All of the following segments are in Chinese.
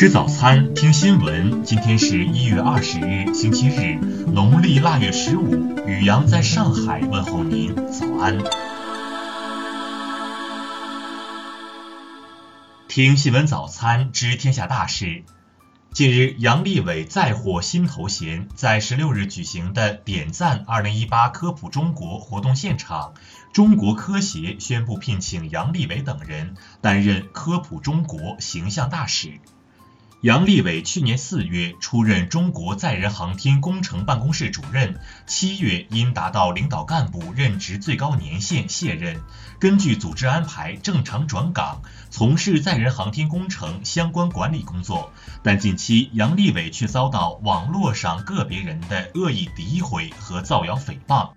吃早餐，听新闻。今天是一月二十日，星期日，农历腊月十五。雨阳在上海问候您，早安。听新闻早餐，知天下大事。近日，杨利伟再获新头衔，在十六日举行的“点赞二零一八科普中国”活动现场，中国科协宣布聘请杨利伟等人担任科普中国形象大使。杨利伟去年四月出任中国载人航天工程办公室主任，七月因达到领导干部任职最高年限卸任，根据组织安排正常转岗，从事载人航天工程相关管理工作。但近期杨利伟却遭到网络上个别人的恶意诋毁和造谣诽谤。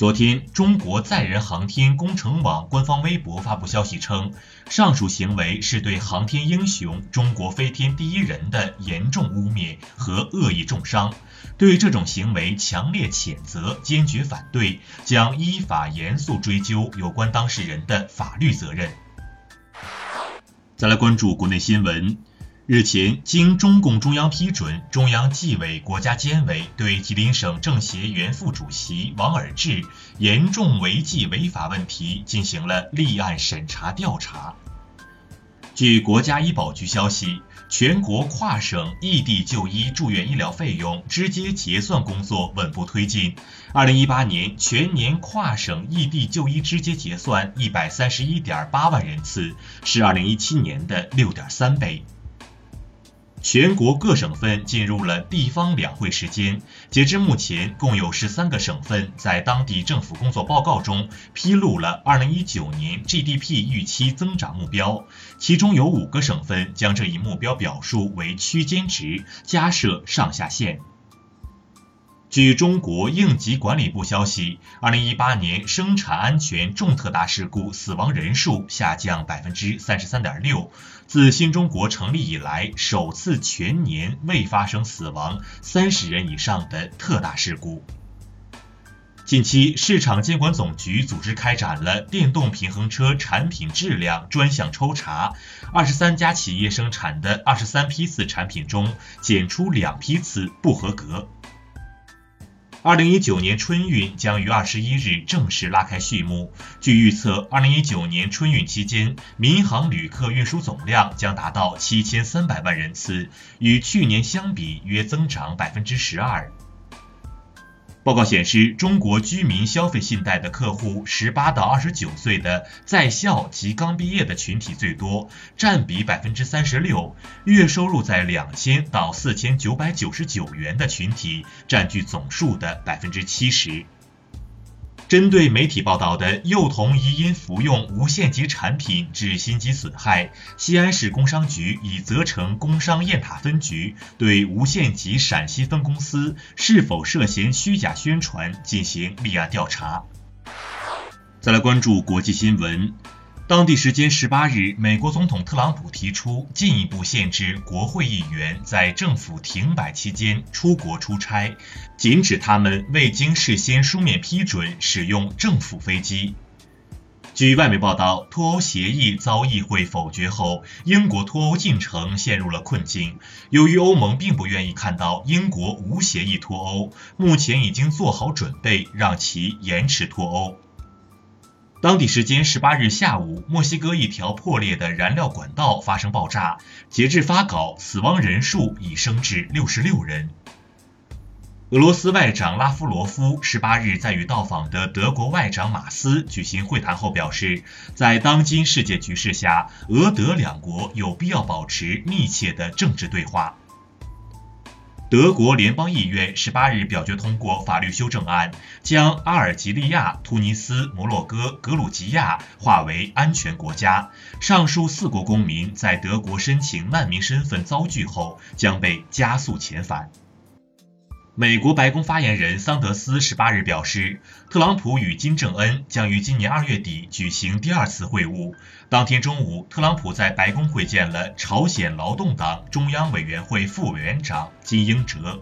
昨天，中国载人航天工程网官方微博发布消息称，上述行为是对航天英雄、中国飞天第一人的严重污蔑和恶意重伤，对这种行为强烈谴责，坚决反对，将依法严肃追究有关当事人的法律责任。再来关注国内新闻。日前，经中共中央批准，中央纪委国家监委对吉林省政协原副主席王尔志严重违纪违法问题进行了立案审查调查。据国家医保局消息，全国跨省异地就医住院医疗费用直接结算工作稳步推进。二零一八年全年跨省异地就医直接结算一百三十一点八万人次，是二零一七年的六点三倍。全国各省份进入了地方两会时间，截至目前，共有十三个省份在当地政府工作报告中披露了二零一九年 GDP 预期增长目标，其中有五个省份将这一目标表述为区间值，加设上下限。据中国应急管理部消息，二零一八年生产安全重特大事故死亡人数下降百分之三十三点六，自新中国成立以来首次全年未发生死亡三十人以上的特大事故。近期，市场监管总局组织开展了电动平衡车产品质量专项抽查，二十三家企业生产的二十三批次产品中，检出两批次不合格。二零一九年春运将于二十一日正式拉开序幕。据预测，二零一九年春运期间，民航旅客运输总量将达到七千三百万人次，与去年相比约增长百分之十二。报告显示，中国居民消费信贷的客户，十八到二十九岁的在校及刚毕业的群体最多，占比百分之三十六；月收入在两千到四千九百九十九元的群体，占据总数的百分之七十。针对媒体报道的幼童疑因服用无限极产品致心肌损害，西安市工商局已责成工商雁塔分局对无限极陕西分公司是否涉嫌虚假宣传进行立案调查。再来关注国际新闻。当地时间十八日，美国总统特朗普提出进一步限制国会议员在政府停摆期间出国出差，禁止他们未经事先书面批准使用政府飞机。据外媒报道，脱欧协议遭议会否决后，英国脱欧进程陷入了困境。由于欧盟并不愿意看到英国无协议脱欧，目前已经做好准备让其延迟脱欧。当地时间十八日下午，墨西哥一条破裂的燃料管道发生爆炸。截至发稿，死亡人数已升至六十六人。俄罗斯外长拉夫罗夫十八日在与到访的德国外长马斯举行会谈后表示，在当今世界局势下，俄德两国有必要保持密切的政治对话。德国联邦议院十八日表决通过法律修正案，将阿尔及利亚、突尼斯、摩洛哥、格鲁吉亚划为安全国家。上述四国公民在德国申请难民身份遭拒后，将被加速遣返。美国白宫发言人桑德斯十八日表示，特朗普与金正恩将于今年二月底举行第二次会晤。当天中午，特朗普在白宫会见了朝鲜劳动党中央委员会副委员长金英哲。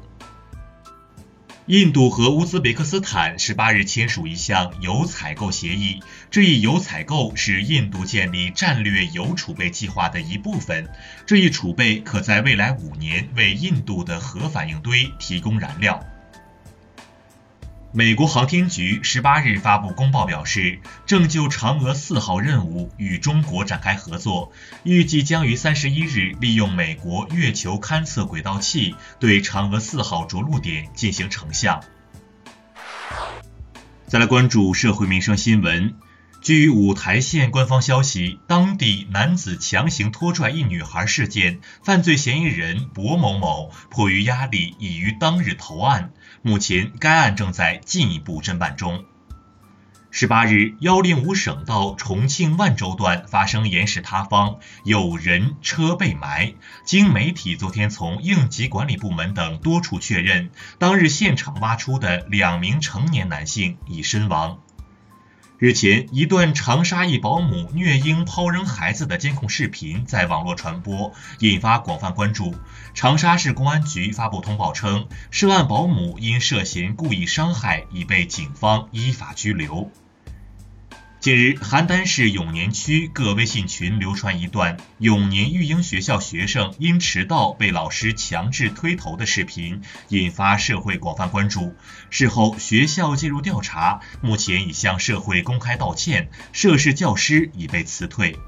印度和乌兹别克斯坦十八日签署一项油采购协议，这一油采购是印度建立战略油储备计划的一部分。这一储备可在未来五年为印度的核反应堆提供燃料。美国航天局十八日发布公报表示，正就嫦娥四号任务与中国展开合作，预计将于三十一日利用美国月球勘测轨道器对嫦娥四号着陆点进行成像。再来关注社会民生新闻。据五台县官方消息，当地男子强行拖拽一女孩事件，犯罪嫌疑人薄某某迫于压力已于当日投案，目前该案正在进一步侦办中。十八日，幺零五省道重庆万州段发生岩石塌方，有人车被埋。经媒体昨天从应急管理部门等多处确认，当日现场挖出的两名成年男性已身亡。日前，一段长沙一保姆虐婴抛扔孩子的监控视频在网络传播，引发广泛关注。长沙市公安局发布通报称，涉案保姆因涉嫌故意伤害，已被警方依法拘留。近日，邯郸市永年区各微信群流传一段永年育婴学校学生因迟到被老师强制推头的视频，引发社会广泛关注。事后，学校介入调查，目前已向社会公开道歉，涉事教师已被辞退。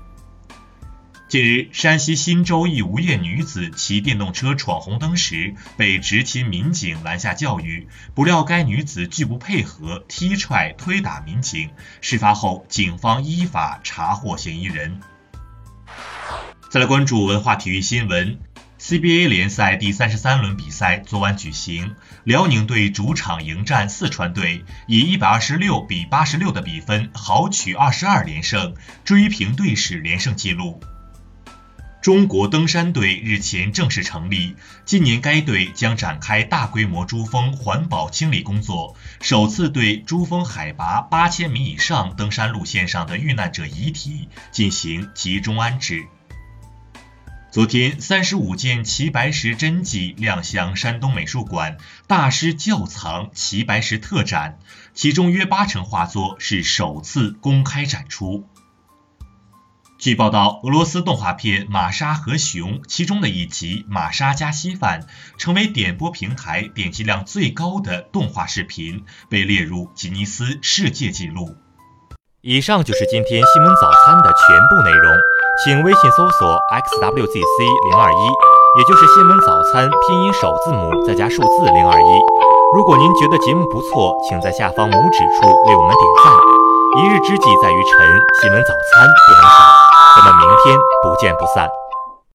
近日，山西忻州一无业女子骑电动车闯红灯时，被执勤民警拦下教育，不料该女子拒不配合，踢踹推打民警。事发后，警方依法查获嫌疑人。再来关注文化体育新闻，CBA 联赛第三十三轮比赛昨晚举行，辽宁队主场迎战四川队，以一百二十六比八十六的比分豪取二十二连胜，追平队史连胜纪录。中国登山队日前正式成立，今年该队将展开大规模珠峰环保清理工作，首次对珠峰海拔八千米以上登山路线上的遇难者遗体进行集中安置。昨天，三十五件齐白石真迹亮相山东美术馆大师窖藏齐白石特展，其中约八成画作是首次公开展出。据报道，俄罗斯动画片《玛莎和熊》其中的一集《玛莎加稀饭》成为点播平台点击量最高的动画视频，被列入吉尼斯世界纪录。以上就是今天新闻早餐的全部内容，请微信搜索 xwzc 零二一，也就是新闻早餐拼音首字母再加数字零二一。如果您觉得节目不错，请在下方拇指处为我们点赞。一日之计在于晨，新闻早餐不能少。咱们明天不见不散。